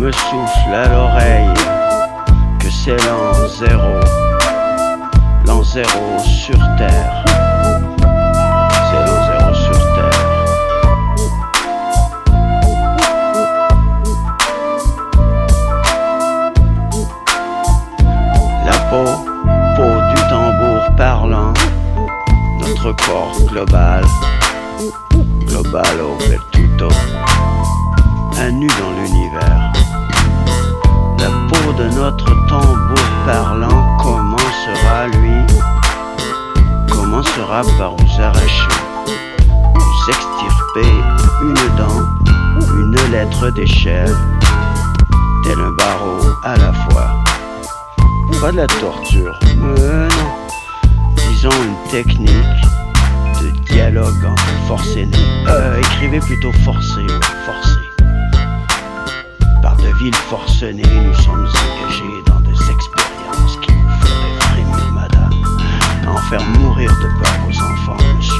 me souffle à l'oreille que c'est l'an zéro, l'an zéro sur Terre. C'est l'an zéro sur Terre. La peau, peau du tambour parlant, notre corps global, global au tout un nu dans l'univers. La peau de notre tambour parlant commencera lui, commencera par vous arracher, vous extirper une dent, une lettre d'échelle, tel un barreau à la fois. Pas de la torture, mais non. Disons une technique de dialogue entre forcé Euh, écrivez plutôt forcé, forcé. Villes forcenées, nous sommes engagés dans des expériences qui vous feraient frémir, madame. En faire mourir de peur vos enfants, monsieur.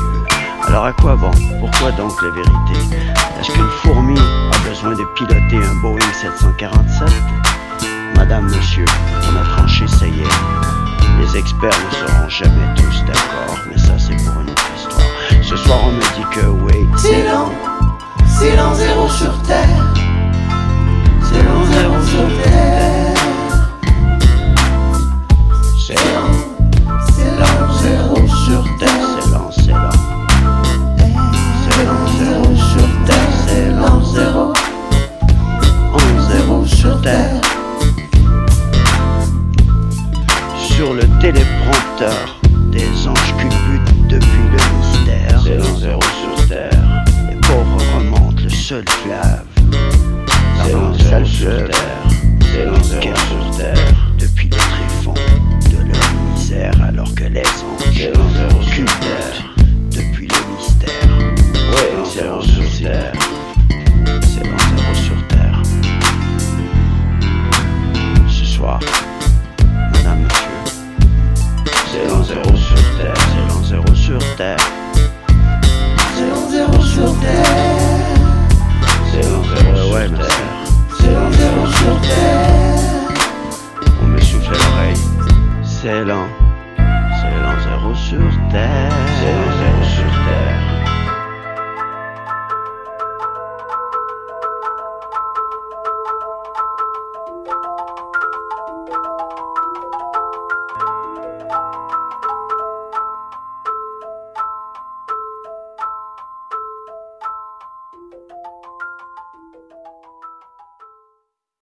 Alors à quoi bon? Pourquoi donc la vérité? Est-ce qu'une fourmi a besoin de piloter un Boeing 747 Madame, monsieur, on a tranché, ça y est. Les experts ne seront jamais tous d'accord, mais ça c'est pour une autre histoire. Ce soir on me dit que oui, C'est l'an, c'est l'an zéro sur terre. Sur le téléprompteur des anges culbutent depuis le mystère. C'est l'an zéro sur terre. Les pauvres remontent le seul fleuve. Terre, C'est l'an zéro sur terre. c'est l'an zéro ouais, ma sœur, C'est l'an zéro sur terre. on me souffle l'oreille, c'est l'an, c'est l'an zéro sur terre,